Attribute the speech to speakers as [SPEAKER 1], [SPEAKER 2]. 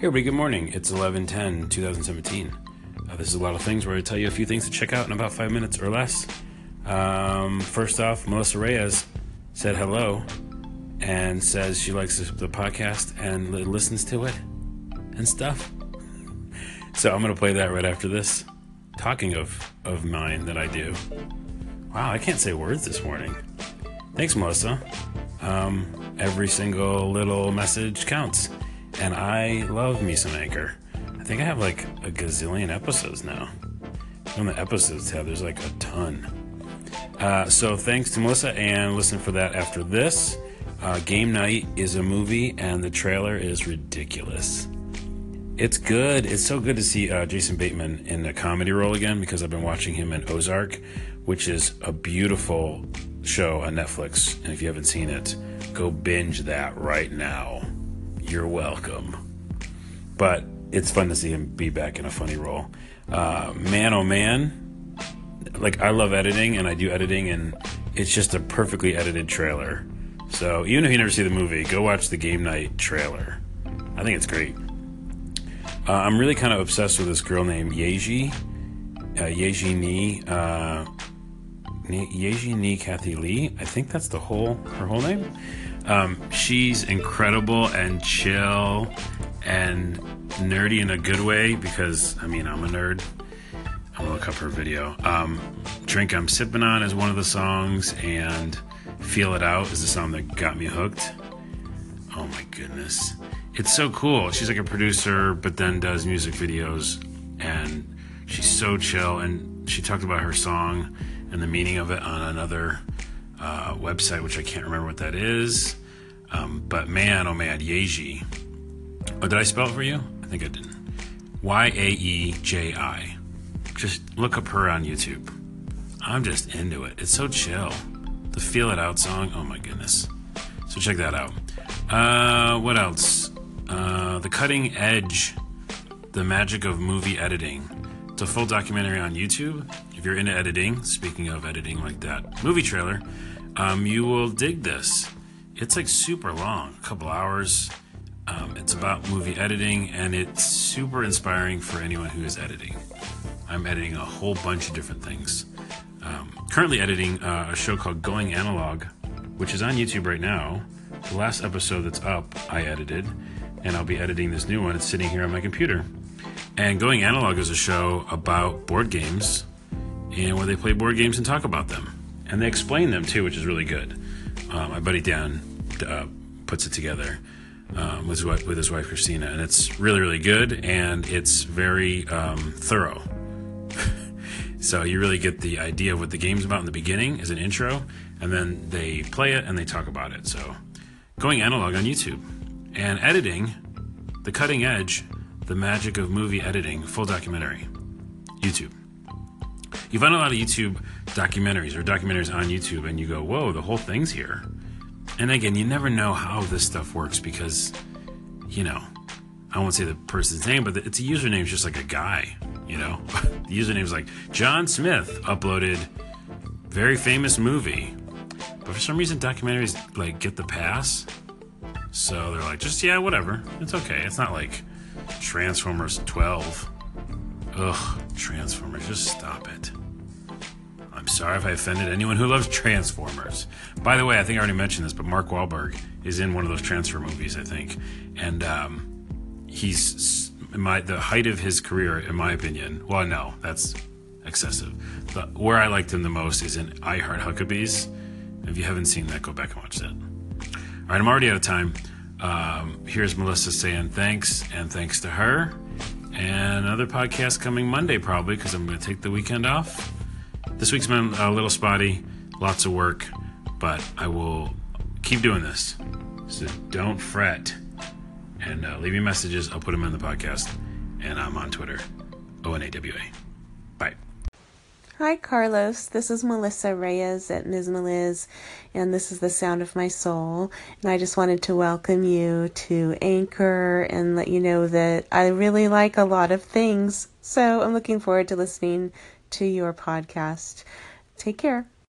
[SPEAKER 1] Hey everybody, good morning. It's 11:10, 2017. Uh, this is a lot of things where I tell you a few things to check out in about five minutes or less. Um, first off, Melissa Reyes said hello and says she likes the podcast and li- listens to it and stuff. So I'm gonna play that right after this. Talking of of mine that I do. Wow, I can't say words this morning. Thanks, Melissa. Um, every single little message counts. And I love me some Anchor. I think I have like a gazillion episodes now. On the episodes tab, there's like a ton. Uh, so thanks to Melissa, and listen for that after this. Uh, Game Night is a movie, and the trailer is ridiculous. It's good. It's so good to see uh, Jason Bateman in a comedy role again because I've been watching him in Ozark, which is a beautiful show on Netflix. And if you haven't seen it, go binge that right now. You're welcome. But it's fun to see him be back in a funny role. Uh, man, oh man, like I love editing and I do editing, and it's just a perfectly edited trailer. So even if you never see the movie, go watch the game night trailer. I think it's great. Uh, I'm really kind of obsessed with this girl named Yaeji, uh, Yaeji Ni, uh, Yaeji Ni Kathy Lee. I think that's the whole her whole name. Um, she's incredible and chill and nerdy in a good way because I mean I'm a nerd. I'm gonna look up her video. Um, Drink I'm Sipping On is one of the songs, and Feel It Out is the song that got me hooked. Oh my goodness. It's so cool. She's like a producer, but then does music videos, and she's so chill. And she talked about her song and the meaning of it on another uh, website, which I can't remember what that is. Um, but man, oh man, Yaeji. Oh, did I spell it for you? I think I didn't. Y A E J I. Just look up her on YouTube. I'm just into it. It's so chill. The Feel It Out song, oh my goodness. So check that out. Uh, what else? Uh, the Cutting Edge, The Magic of Movie Editing. It's a full documentary on YouTube. If you're into editing, speaking of editing like that movie trailer, um, you will dig this. It's like super long, a couple hours. Um, it's about movie editing, and it's super inspiring for anyone who is editing. I'm editing a whole bunch of different things. Um, currently editing uh, a show called Going Analog, which is on YouTube right now. The last episode that's up, I edited, and I'll be editing this new one. It's sitting here on my computer. And Going Analog is a show about board games and where they play board games and talk about them. And they explain them too, which is really good. Uh, my buddy Dan uh, puts it together um, with, his wife, with his wife Christina, and it's really, really good and it's very um, thorough. so you really get the idea of what the game's about in the beginning as an intro, and then they play it and they talk about it. So going analog on YouTube and editing, the cutting edge, the magic of movie editing, full documentary, YouTube. You find a lot of YouTube documentaries or documentaries on YouTube, and you go, "Whoa, the whole thing's here." And again, you never know how this stuff works because, you know, I won't say the person's name, but it's a username it's just like a guy, you know? the username is like John Smith uploaded very famous movie. But for some reason, documentaries like get the pass. So they're like, just yeah, whatever. It's okay. It's not like Transformers 12. Ugh, Transformers, just stop it. I'm sorry if I offended anyone who loves Transformers. By the way, I think I already mentioned this, but Mark Wahlberg is in one of those transfer movies, I think, and um, he's my the height of his career, in my opinion. Well, no, that's excessive. But where I liked him the most is in I Heart Huckabees. If you haven't seen that, go back and watch that. All right, I'm already out of time. Um, here's Melissa saying thanks, and thanks to her. And another podcast coming Monday, probably, because I'm going to take the weekend off. This week's been a little spotty, lots of work, but I will keep doing this. So don't fret. And uh, leave me messages. I'll put them in the podcast. And I'm on Twitter, O N A W A. Bye.
[SPEAKER 2] Hi, Carlos. This is Melissa Reyes at Ms. Meliz, and this is the sound of my soul. And I just wanted to welcome you to Anchor and let you know that I really like a lot of things. So I'm looking forward to listening to your podcast. Take care.